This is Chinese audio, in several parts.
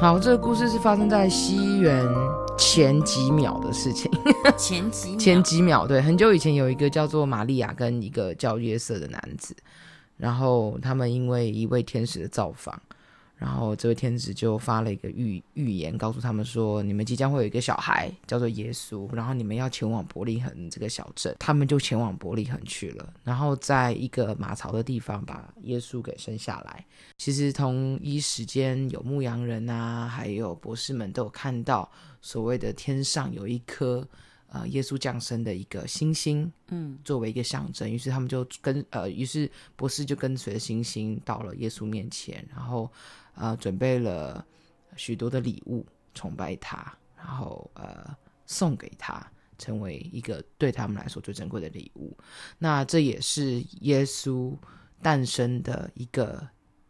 好，这个故事是发生在西元前几秒的事情。前几秒前几秒，对，很久以前有一个叫做玛利亚跟一个叫约瑟的男子，然后他们因为一位天使的造访。然后这位天使就发了一个预预言，告诉他们说：你们即将会有一个小孩，叫做耶稣。然后你们要前往伯利恒这个小镇。他们就前往伯利恒去了。然后在一个马槽的地方把耶稣给生下来。其实同一时间，有牧羊人啊，还有博士们都有看到所谓的天上有一颗呃耶稣降生的一个星星，嗯，作为一个象征。于是他们就跟呃，于是博士就跟随着星星到了耶稣面前，然后。呃，准备了许多的礼物，崇拜他，然后呃，送给他，成为一个对他们来说最珍贵的礼物。那这也是耶稣诞生的一个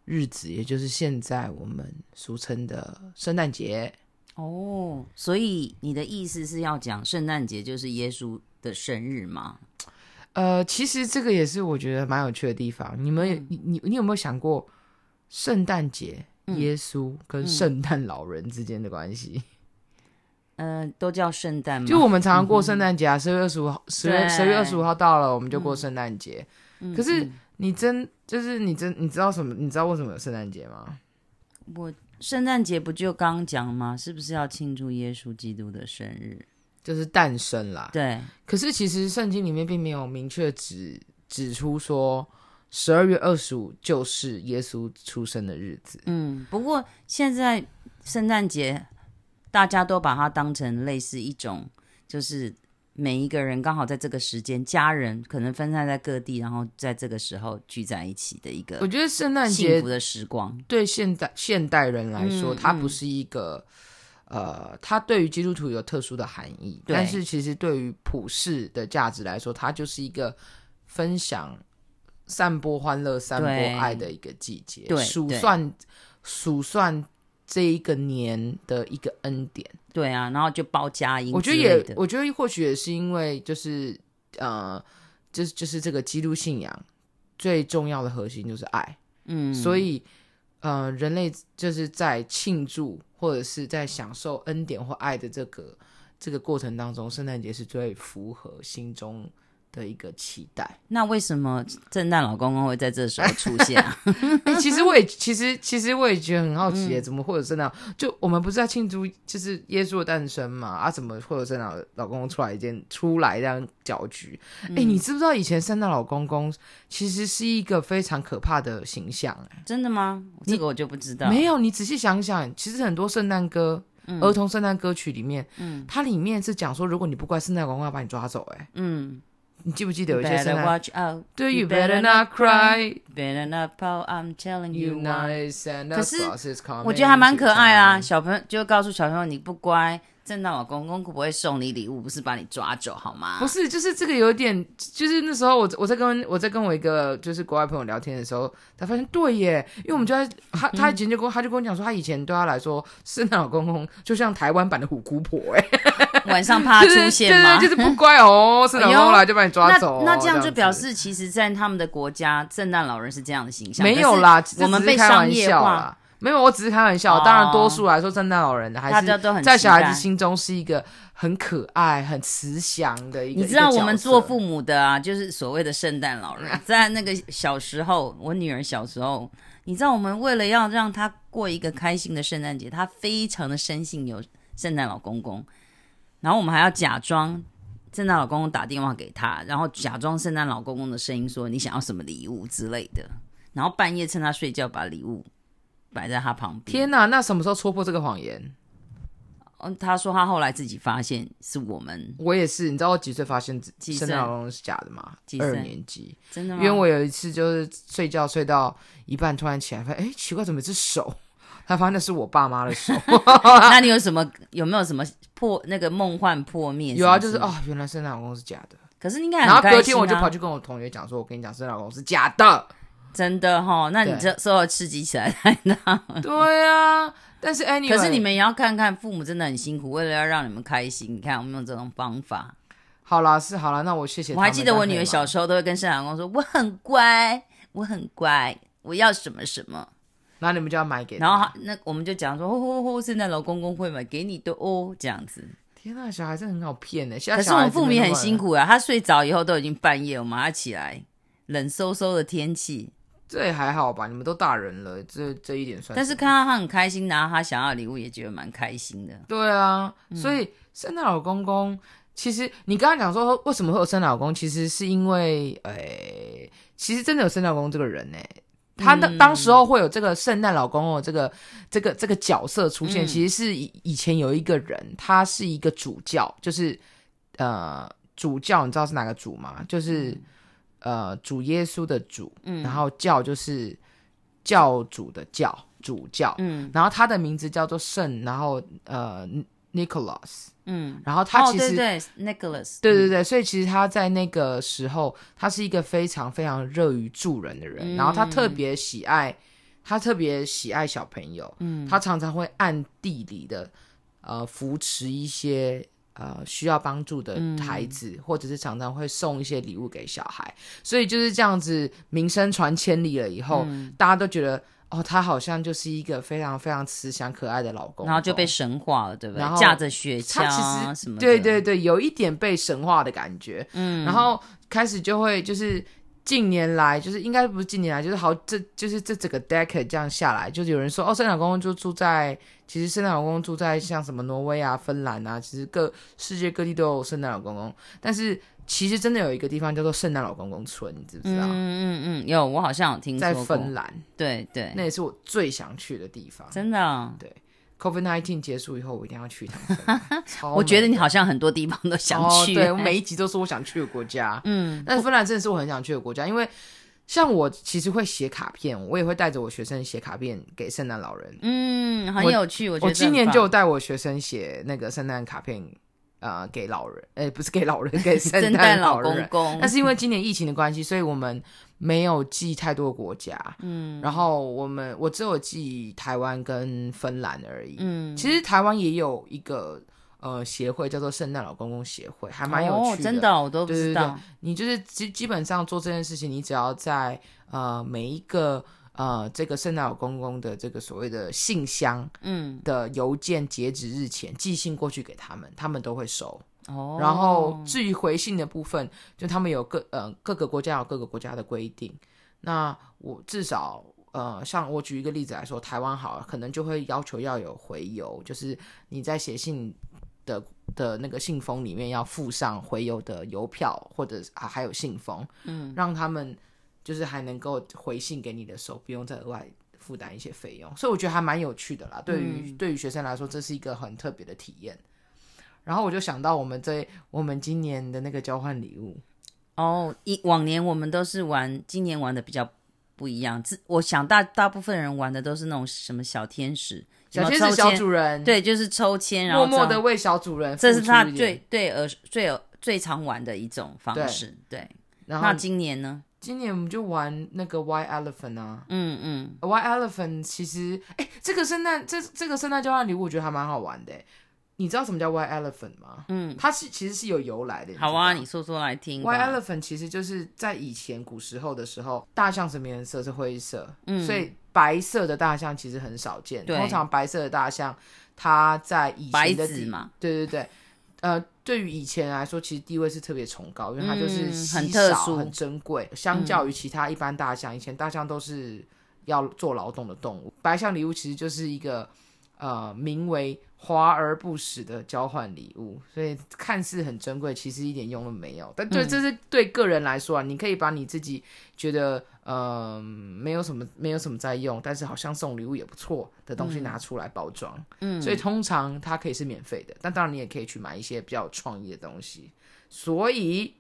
日子，也就是现在我们俗称的圣诞节。哦，所以你的意思是要讲圣诞节就是耶稣的生日吗？呃，其实这个也是我觉得蛮有趣的地方。你们，你你你有没有想过圣诞节？耶稣跟圣诞老人之间的关系，嗯，呃、都叫圣诞吗？就我们常常过圣诞节啊，十月二十五号，十月十月二十五号到了，我们就过圣诞节。嗯、可是你真就是你真你知道什么？你知道为什么有圣诞节吗？我圣诞节不就刚讲吗？是不是要庆祝耶稣基督的生日？就是诞生啦。对。可是其实圣经里面并没有明确指指出说。十二月二十五就是耶稣出生的日子。嗯，不过现在圣诞节大家都把它当成类似一种，就是每一个人刚好在这个时间，家人可能分散在各地，然后在这个时候聚在一起的一个。我觉得圣诞节幸福的时光对现代现代人来说，嗯、它不是一个、嗯、呃，它对于基督徒有特殊的含义，但是其实对于普世的价值来说，它就是一个分享。散播欢乐、散播爱的一个季节，对，数算数算这一个年的一个恩典，对啊，然后就包佳音。我觉得也，我觉得或许也是因为，就是呃，就是就是这个基督信仰最重要的核心就是爱，嗯，所以呃，人类就是在庆祝或者是在享受恩典或爱的这个这个过程当中，圣诞节是最符合心中的一个期待。那为什么圣诞老公公会在这时候出现啊？欸、其实我也，其实其实我也觉得很好奇，嗯、怎么会有圣诞？就我们不是在庆祝就是耶稣的诞生嘛？啊，怎么会有圣诞老公公出来一件出来这样搅局？哎、嗯欸，你知不知道以前圣诞老公公其实是一个非常可怕的形象、真的吗？这个我就不知道。没有，你仔细想想，其实很多圣诞歌、嗯、儿童圣诞歌曲里面，嗯，它里面是讲说，如果你不乖，圣诞老公公要把你抓走、欸。哎，嗯。你记不记得有一些圣诞？对，You better not cry, better not pout. I'm telling you why. 可是我觉得还蛮可爱啊，小朋友就告诉小朋友，你不乖。圣诞老公公不会送你礼物，不是把你抓走好吗？不是，就是这个有点，就是那时候我我在跟我在跟我一个就是国外朋友聊天的时候，他发现对耶，因为我们就在他他以前就跟他就跟我讲说，他以前对他来说，圣诞老公公就像台湾版的虎姑婆哎，晚上怕他出现吗？就是就是不乖哦，圣诞老公来就把你抓走。那这样就表示，其实，在他们的国家，圣诞老人是这样的形象。没有啦，我们被商业化。没有，我只是开玩笑。哦、当然，多数来说，圣诞老人还是在小孩子心中是一个很可爱、很慈祥的一个。你知道，我们做父母的啊，就是所谓的圣诞老人。在那个小时候，我女儿小时候，你知道，我们为了要让她过一个开心的圣诞节，她非常的深信有圣诞老公公。然后我们还要假装圣诞老公公打电话给她，然后假装圣诞老公公的声音说：“你想要什么礼物之类的。”然后半夜趁她睡觉把礼物。摆在他旁边。天哪，那什么时候戳破这个谎言？嗯，他说他后来自己发现是我们。我也是，你知道我几岁发现圣诞老公公是假的吗？二年级。真的吗？因为我有一次就是睡觉睡到一半，突然起来发现，哎，奇怪，怎么是手？他发现那是我爸妈的手。那你有什么？有没有什么破那个梦幻破灭？有啊，就是哦，原来圣诞老公公是假的。可是应该、啊、然后隔天我就跑去跟我同学讲说，我跟你讲，圣诞老公公是假的。真的哈，那你这受到刺激起来太大。对啊，但是 anyway，可是你们也要看看，父母真的很辛苦，为了要让你们开心。你看，我们用这种方法。好啦，是好啦，那我谢谢。我还记得我女儿小时候都会跟圣诞老公说：“我很乖，我很乖，我要什么什么。”然后你们就要买给，然后那我们就讲说，吼吼吼，圣诞老公公会买给你的哦，这样子。天呐，小孩子很好骗呢。可是我们父母也很辛苦啊，他睡着以后都已经半夜，我们还起来，冷飕飕的天气。这也还好吧，你们都大人了，这这一点算。但是看到他很开心，拿他想要的礼物，也觉得蛮开心的。对啊，所以圣诞老公公，嗯、其实你刚刚讲说为什么会有圣诞老公，其实是因为，诶、欸，其实真的有圣诞老公这个人呢。他的当时候会有这个圣诞老公公这个这个这个角色出现，嗯、其实是以以前有一个人，他是一个主教，就是呃主教，你知道是哪个主吗？就是。嗯呃，主耶稣的主，嗯，然后教就是教主的教，主教，嗯，然后他的名字叫做圣，然后呃，Nicholas，嗯，然后他其实、哦、对对，Nicholas，对对对，所以其实他在那个时候，他是一个非常非常乐于助人的人，嗯、然后他特别喜爱，他特别喜爱小朋友，嗯，他常常会暗地里的呃扶持一些。呃，需要帮助的孩子，嗯、或者是常常会送一些礼物给小孩，所以就是这样子，名声传千里了以后，嗯、大家都觉得哦，他好像就是一个非常非常慈祥可爱的老公，然后就被神化了，对不对？然后驾着雪橇什么的，对对对，有一点被神化的感觉，嗯，然后开始就会就是。近年来，就是应该不是近年来，就是好，这就是这整个 decade 这样下来，就是有人说，哦，圣诞老公公就住在，其实圣诞老公公住在像什么挪威啊、芬兰啊，其实各世界各地都有圣诞老公公，但是其实真的有一个地方叫做圣诞老公公村，你知不知道？嗯嗯嗯，有，我好像有听说过，在芬兰，对对，那也是我最想去的地方，真的、哦，对。COVID-19 结束以后，我一定要去一趟。我觉得你好像很多地方都想去。哦，对，我每一集都是我想去的国家。嗯，但是芬兰真的是我很想去的国家，因为像我其实会写卡片，我也会带着我学生写卡片给圣诞老人。嗯，很有趣。我，我觉得我今年就带我学生写那个圣诞卡片。呃，给老人，哎，不是给老人，给圣 诞老。老公公。但是因为今年疫情的关系，所以我们没有寄太多国家。嗯，然后我们我只有寄台湾跟芬兰而已。嗯，其实台湾也有一个呃协会叫做圣诞老公公协会，还蛮有趣的。哦，真的，我都不知道。对对对，你就是基基本上做这件事情，你只要在呃每一个。呃，这个圣诞老公公的这个所谓的信箱，嗯，的邮件截止日前、嗯、寄信过去给他们，他们都会收。哦，然后至于回信的部分，就他们有各呃各个国家有各个国家的规定。那我至少呃，像我举一个例子来说，台湾好了，可能就会要求要有回邮，就是你在写信的的那个信封里面要附上回邮的邮票，或者啊还有信封，嗯，让他们。就是还能够回信给你的时候，不用再额外负担一些费用，所以我觉得还蛮有趣的啦。对于、嗯、对于学生来说，这是一个很特别的体验。然后我就想到我们这我们今年的那个交换礼物哦，一往年我们都是玩，今年玩的比较不一样。我想大大部分人玩的都是那种什么小天使、小天使小主人，对，就是抽签，然后默默的为小主人，这是他最对呃最最常玩的一种方式。对，对然后那今年呢？今年我们就玩那个 White Elephant 啊，嗯嗯，White Elephant 其实，哎、欸，这个圣诞这这个圣诞交换礼物，我觉得还蛮好玩的。你知道什么叫 White Elephant 吗？嗯，它是其实是有由来的。好啊，你说说来听。White Elephant 其实就是在以前古时候的时候，大象什么颜色是灰色，嗯，所以白色的大象其实很少见。通常白色的大象，它在以前的白子嘛，对对对。呃，对于以前来说，其实地位是特别崇高，因为它就是稀少、嗯、很特殊、很珍贵。相较于其他一般大象，嗯、以前大象都是要做劳动的动物。白象礼物其实就是一个呃，名为。华而不实的交换礼物，所以看似很珍贵，其实一点用都没有。但对，这是对个人来说啊，嗯、你可以把你自己觉得呃没有什么没有什么在用，但是好像送礼物也不错的东西拿出来包装。嗯，所以通常它可以是免费的，但当然你也可以去买一些比较有创意的东西。所以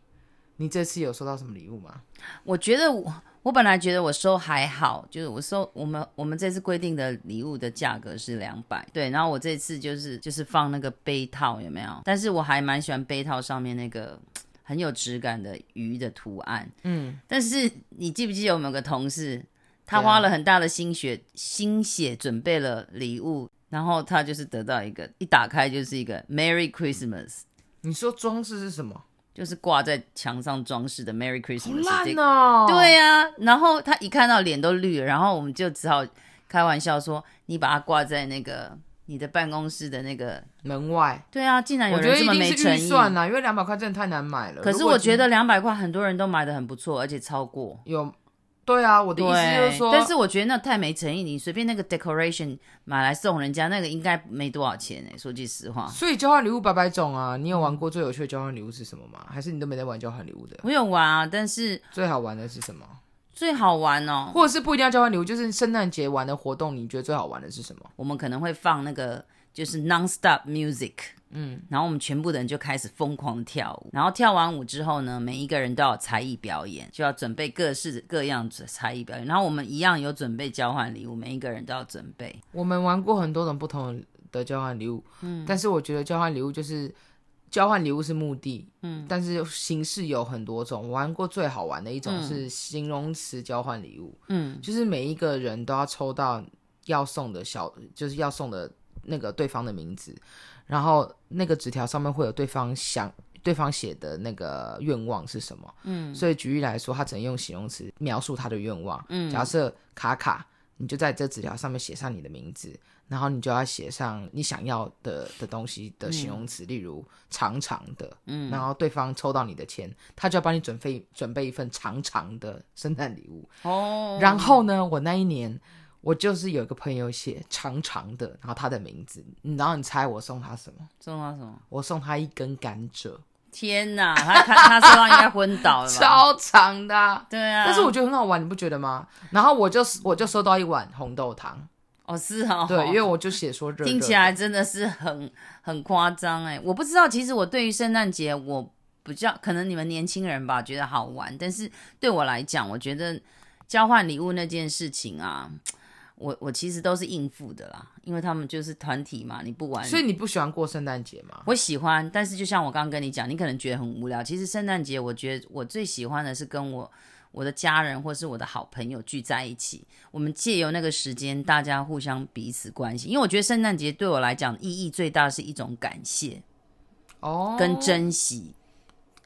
你这次有收到什么礼物吗？我觉得我。我本来觉得我收还好，就是我收我们我们这次规定的礼物的价格是两百，对，然后我这次就是就是放那个杯套有没有？但是我还蛮喜欢杯套上面那个很有质感的鱼的图案，嗯，但是你记不记得我们有个同事，他花了很大的心血心血准备了礼物，然后他就是得到一个一打开就是一个 Merry Christmas，你说装饰是什么？就是挂在墙上装饰的 Merry Christmas，烂哦！对呀、啊，然后他一看到脸都绿了，然后我们就只好开玩笑说，你把它挂在那个你的办公室的那个门外。对啊，竟然有人这么没诚意。我觉得一定是预算啊，因为两百块真的太难买了。可是我觉得两百块很多人都买的很不错，而且超过有。对啊，我的意思就是说，但是我觉得那太没诚意。你随便那个 decoration 买来送人家，那个应该没多少钱诶。说句实话，所以交换礼物百百种啊。你有玩过最有趣的交换礼物是什么吗？还是你都没在玩交换礼物的？我有玩啊，但是最好玩的是什么？最好玩哦，或者是不一定要交换礼物，就是圣诞节玩的活动，你觉得最好玩的是什么？我们可能会放那个就是 non-stop music。嗯，然后我们全部的人就开始疯狂跳舞，然后跳完舞之后呢，每一个人都要才艺表演，就要准备各式各样子才艺表演。然后我们一样有准备交换礼物，每一个人都要准备。我们玩过很多种不同的交换礼物，嗯，但是我觉得交换礼物就是交换礼物是目的，嗯，但是形式有很多种。我玩过最好玩的一种是形容词交换礼物，嗯，就是每一个人都要抽到要送的小，就是要送的那个对方的名字。然后那个纸条上面会有对方想对方写的那个愿望是什么？嗯，所以举例来说，他只能用形容词描述他的愿望。嗯，假设卡卡，你就在这纸条上面写上你的名字，然后你就要写上你想要的的东西的形容词，嗯、例如长长的。嗯，然后对方抽到你的签，他就要帮你准备准备一份长长的圣诞礼物。哦，然后呢，我那一年。我就是有一个朋友写长长的，然后他的名字，然后你猜我送他什么？送他什么？我送他一根甘蔗。天哪，他他他说他应该昏倒了吧？超长的啊，对啊。但是我觉得很好玩，你不觉得吗？然后我就我就收到一碗红豆汤。哦，是哦。对，因为我就写说热热，听起来真的是很很夸张哎。我不知道，其实我对于圣诞节，我比较可能你们年轻人吧觉得好玩，但是对我来讲，我觉得交换礼物那件事情啊。我我其实都是应付的啦，因为他们就是团体嘛，你不玩，所以你不喜欢过圣诞节吗？我喜欢，但是就像我刚刚跟你讲，你可能觉得很无聊。其实圣诞节，我觉得我最喜欢的是跟我我的家人或是我的好朋友聚在一起，我们借由那个时间，大家互相彼此关心。因为我觉得圣诞节对我来讲意义最大是一种感谢哦，跟珍惜。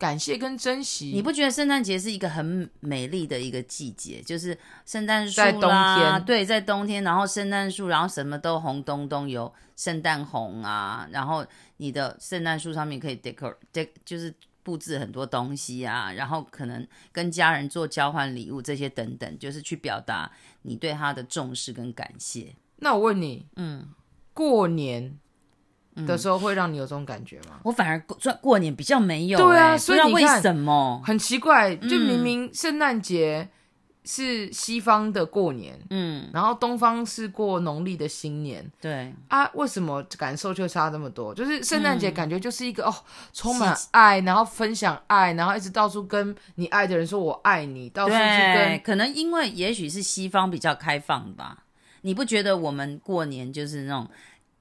感谢跟珍惜，你不觉得圣诞节是一个很美丽的一个季节？就是圣诞树在冬天，对，在冬天，然后圣诞树，然后什么都红咚咚，有圣诞红啊，然后你的圣诞树上面可以 decor，就是布置很多东西啊，然后可能跟家人做交换礼物这些等等，就是去表达你对他的重视跟感谢。那我问你，嗯，过年。的时候会让你有这种感觉吗？我反而过过年比较没有，对啊，所以为什么很奇怪？就明明圣诞节是西方的过年，嗯，然后东方是过农历的新年，对啊，为什么感受就差这么多？就是圣诞节感觉就是一个哦，充满爱，然后分享爱，然后一直到处跟你爱的人说我爱你，到处去跟，可能因为也许是西方比较开放吧？你不觉得我们过年就是那种？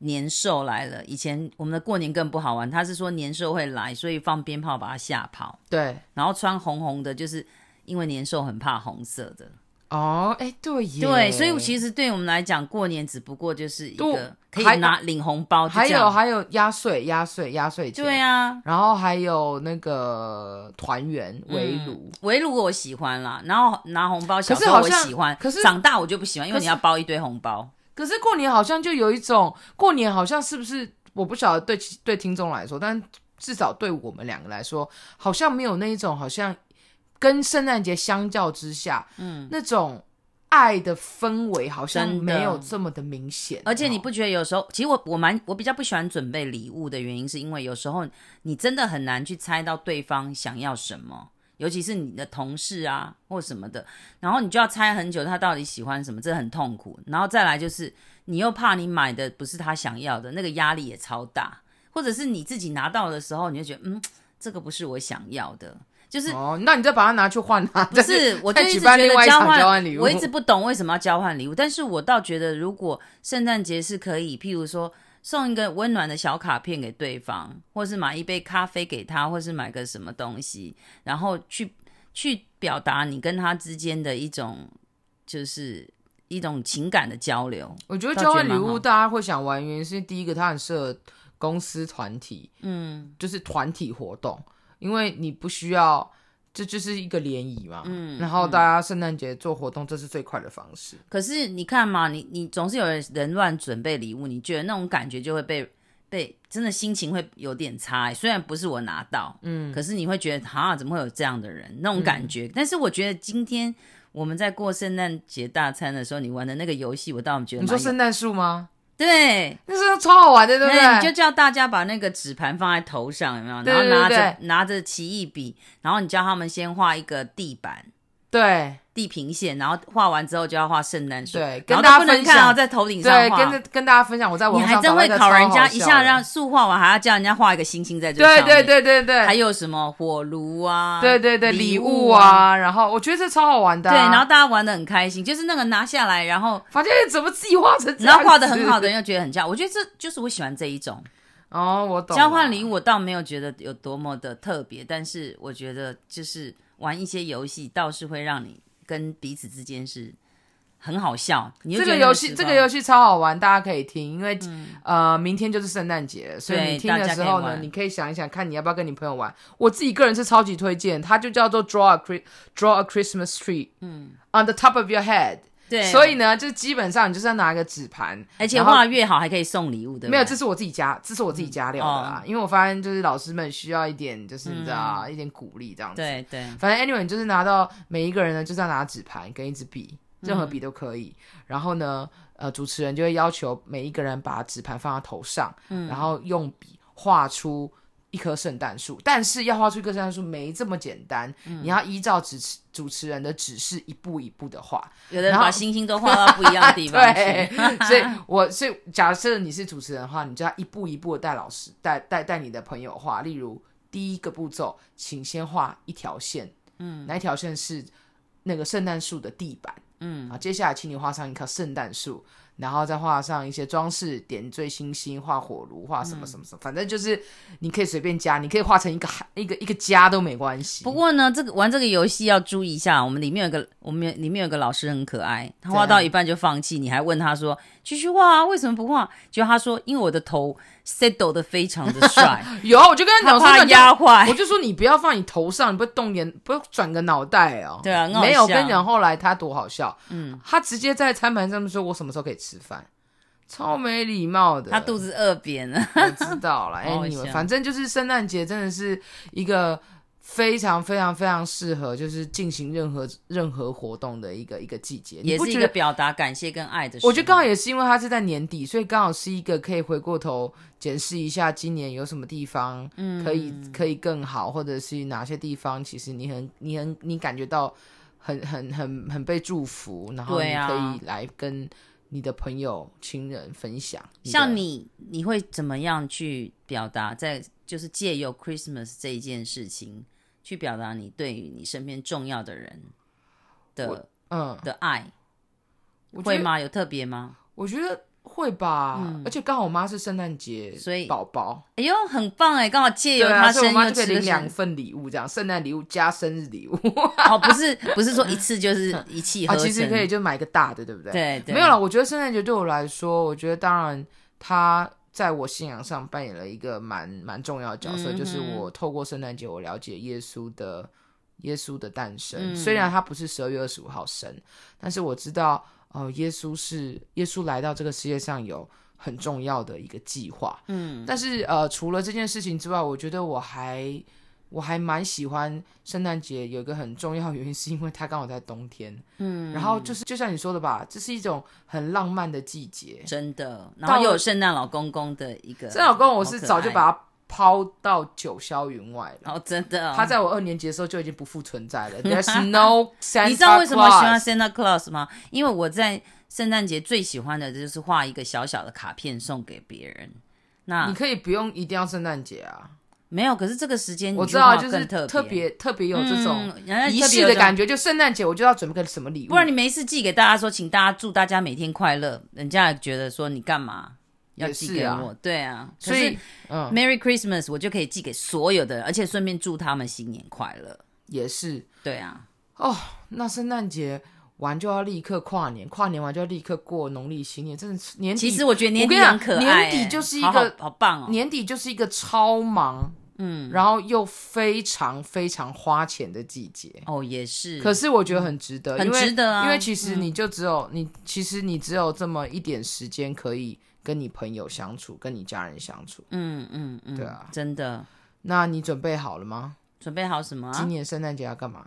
年兽来了，以前我们的过年更不好玩。他是说年兽会来，所以放鞭炮把它吓跑。对，然后穿红红的，就是因为年兽很怕红色的。哦，哎，对耶，对，所以其实对我们来讲，过年只不过就是一个可以拿领红包，还有还有压岁、压岁、压岁钱。对啊，然后还有那个团圆围炉，围炉我喜欢啦。然后拿红包，小时候我喜欢，可是长大我就不喜欢，因为你要包一堆红包。可是过年好像就有一种过年好像是不是我不晓得对对听众来说，但至少对我们两个来说，好像没有那一种好像跟圣诞节相较之下，嗯，那种爱的氛围好像没有这么的明显。而且你不觉得有时候，其实我我蛮我比较不喜欢准备礼物的原因，是因为有时候你真的很难去猜到对方想要什么。尤其是你的同事啊，或什么的，然后你就要猜很久他到底喜欢什么，这很痛苦。然后再来就是，你又怕你买的不是他想要的，那个压力也超大。或者是你自己拿到的时候，你就觉得，嗯，这个不是我想要的，就是哦，那你再把它拿去换啊？不是，我就一直觉得交换，交换礼物，我一直不懂为什么要交换礼物。但是我倒觉得，如果圣诞节是可以，譬如说。送一个温暖的小卡片给对方，或是买一杯咖啡给他，或是买个什么东西，然后去去表达你跟他之间的一种，就是一种情感的交流。我觉得交换礼物大家会想玩，原因是第一个它很适合公司团体，嗯，就是团体活动，因为你不需要这就是一个联谊嘛。嗯，然后大家圣诞节做活动，这是最快的方式。可是你看嘛，你你总是有人乱准备礼物，你觉得那种感觉就会被被真的心情会有点差。虽然不是我拿到，嗯，可是你会觉得啊，怎么会有这样的人那种感觉？嗯，但是我觉得今天我们在过圣诞节大餐的时候，你玩的那个游戏，我倒觉得你说圣诞树吗？对，那时候超好玩的，对不对？你就叫大家把那个纸盘放在头上，有没有？然后拿着拿着奇异笔，然后你叫他们先画一个地板。对。地平线，然后画完之后就要画圣诞树，对，跟大家分享，在头顶上画，对，跟跟大家分享，我在网上你还真会考人家，一下让树画完，还要叫人家画一个星星在这上面。对对对对对，还有什么火炉啊？对对对，礼物啊，然后我觉得这超好玩的，对，然后大家玩的很开心，就是那个拿下来，然后发现怎么自己画成这样，然后画的很好的人又觉得很像，我觉得这就是我喜欢这一种。哦，我懂。交换礼物我倒没有觉得有多么的特别，但是我觉得就是玩一些游戏倒是会让你。跟彼此之间是很好笑，你这个游戏这个游戏超好玩，大家可以听，因为、嗯、呃，明天就是圣诞节，所以你听的时候呢，你可以想一想，看你要不要跟你朋友玩。我自己个人是超级推荐，它就叫做 Draw a Draw a Christmas Tree，嗯，on the top of your head。对，所以呢，就基本上你就是要拿一个纸盘，而且画越好还可以送礼物的。没有，这是我自己加，这是我自己加料的啦。因为我发现就是老师们需要一点，就是你知道，嗯、一点鼓励这样子。对对。反正 anyway，就是拿到每一个人呢，就是要拿纸盘跟一支笔，任何笔都可以。嗯、然后呢，呃，主持人就会要求每一个人把纸盘放在头上，嗯、然后用笔画出。一棵圣诞树，但是要画出一棵圣诞树没这么简单，嗯、你要依照主持主持人的指示一步一步的画。有的人把星星都画到不一样的地方 对，所以我所以假设你是主持人的话，你就要一步一步的带老师带带带你的朋友画。例如第一个步骤，请先画一条线，嗯，哪一条线是那个圣诞树的地板，嗯，啊，接下来请你画上一棵圣诞树。然后再画上一些装饰，点缀星星，画火炉，画什么什么什么，嗯、反正就是你可以随便加，你可以画成一个一个一个家都没关系。不过呢，这个玩这个游戏要注意一下，我们里面有个我们里面有个老师很可爱，他画到一半就放弃，你还问他说继续画啊，为什么不画？就他说因为我的头。settle 的非常的 帅，有啊，我就跟他讲说，怕压坏，我就说你不要放你头上，你不动眼，不要转个脑袋哦。对啊，没有，跟你讲后来他多好笑，嗯，他直接在餐盘上面说，我什么时候可以吃饭，超没礼貌的，他肚子饿扁了，我知道了，哎，你们反正就是圣诞节真的是一个。非常非常非常适合，就是进行任何任何活动的一个一个季节，也是一个表达感谢跟爱的时候。我觉得刚好也是因为它是在年底，所以刚好是一个可以回过头检视一下今年有什么地方可以、嗯、可以更好，或者是哪些地方其实你很你很你感觉到很很很很被祝福，然后你可以来跟你的朋友亲人分享。像你，你会怎么样去表达在？就是借由 Christmas 这一件事情，去表达你对于你身边重要的人的嗯的爱，会吗？有特别吗？我觉得会吧，嗯、而且刚好我妈是圣诞节，所以宝宝，哎呦，很棒哎！刚好借由她生日，我妈就可以领两份礼物，这样圣诞礼物加生日礼物。哦，不是不是说一次就是 一气呵成，啊、其实可以就买个大的，对不对？对对，没有了。我觉得圣诞节对我来说，我觉得当然他。在我信仰上扮演了一个蛮蛮重要的角色，嗯、就是我透过圣诞节，我了解耶稣的耶稣的诞生。嗯、虽然他不是十二月二十五号生，但是我知道，哦、呃，耶稣是耶稣来到这个世界上有很重要的一个计划。嗯，但是呃，除了这件事情之外，我觉得我还。我还蛮喜欢圣诞节，有一个很重要的原因，是因为它刚好在冬天。嗯，然后就是就像你说的吧，这是一种很浪漫的季节，真的。然后又有圣诞老公公的一个，圣诞老公公我是早就把它抛到九霄云外了。哦，真的、哦，他在我二年级的时候就已经不复存在了。There's no Santa Claus。你知道为什么喜欢 Santa Claus 吗？因为我在圣诞节最喜欢的就是画一个小小的卡片送给别人。那你可以不用一定要圣诞节啊。没有，可是这个时间我知道，就是特别特别有这种仪式的感觉。就圣诞节，我就要准备个什么礼物，不然你没事寄给大家说，请大家祝大家每天快乐，人家也觉得说你干嘛要寄给我？对啊，所以嗯，Merry Christmas，我就可以寄给所有的人，而且顺便祝他们新年快乐。也是，对啊。哦，那圣诞节完就要立刻跨年，跨年完就要立刻过农历新年，真的年底。其实我觉得年底很可爱，年底就是一个好棒哦，年底就是一个超忙。嗯，然后又非常非常花钱的季节。哦，也是。可是我觉得很值得，很值得啊。因为其实你就只有你，其实你只有这么一点时间可以跟你朋友相处，跟你家人相处。嗯嗯嗯，对啊，真的。那你准备好了吗？准备好什么？今年圣诞节要干嘛？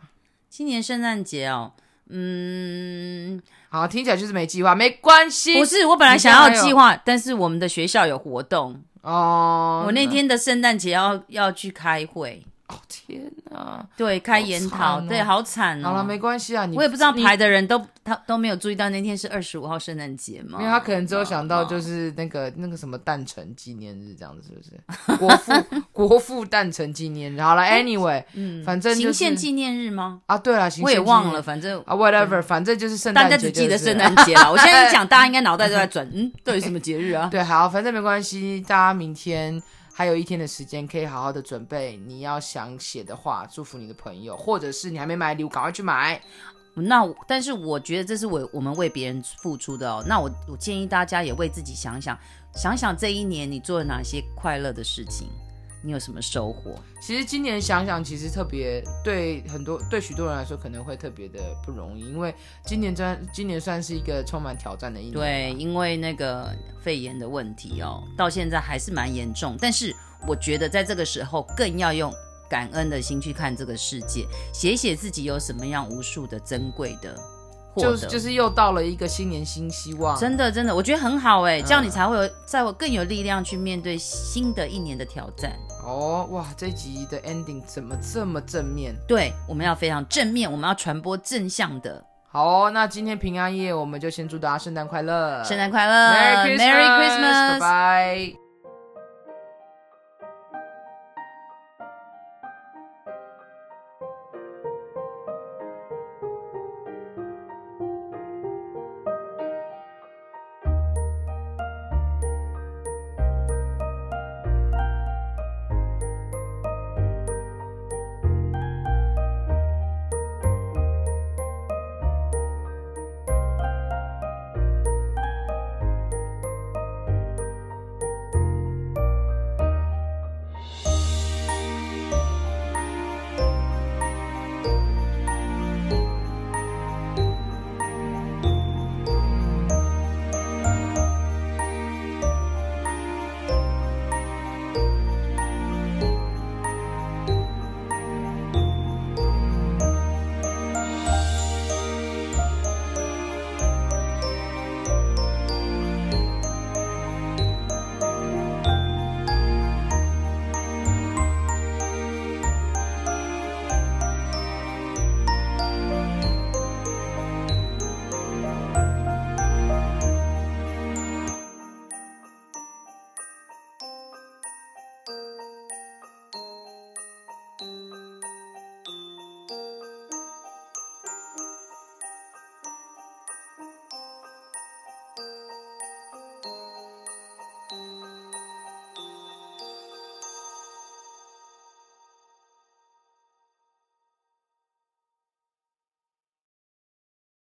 今年圣诞节哦。嗯，好，听起来就是没计划，没关系。不是，我本来想要计划，但是我们的学校有活动哦。我那天的圣诞节要要去开会。哦天哪！对，开研讨，哦、对，好惨哦。好了，没关系啊，你我也不知道排的人都他都没有注意到那天是二十五号圣诞节嘛。因为他可能只有想到就是那个、哦、那个什么诞辰纪念日这样子，是不是？国父 国父诞辰纪念日。好了，anyway，嗯，反正、就是、行宪纪念日吗？啊，对了，我也忘了，反正啊，whatever，反正就是圣诞节、就是，大家只记得圣诞节了。我现在一讲，大家应该脑袋都在转，嗯，到底什么节日啊？对，好，反正没关系，大家明天。还有一天的时间，可以好好的准备你要想写的话，祝福你的朋友，或者是你还没买礼物，赶快去买。那但是我觉得这是为我们为别人付出的哦。那我我建议大家也为自己想想，想想这一年你做了哪些快乐的事情。你有什么收获？其实今年想想，其实特别对很多对许多人来说可能会特别的不容易，因为今年真今年算是一个充满挑战的一年。对，因为那个肺炎的问题哦，到现在还是蛮严重。但是我觉得在这个时候更要用感恩的心去看这个世界，写写自己有什么样无数的珍贵的。就就是又到了一个新年新希望，真的真的，我觉得很好哎，这样你才会有，才会更有力量去面对新的一年的挑战。哦哇，这集的 ending 怎么这么正面？对，我们要非常正面，我们要传播正向的。好哦，那今天平安夜，我们就先祝大家圣诞快乐，圣诞快乐，Merry Christmas，拜拜。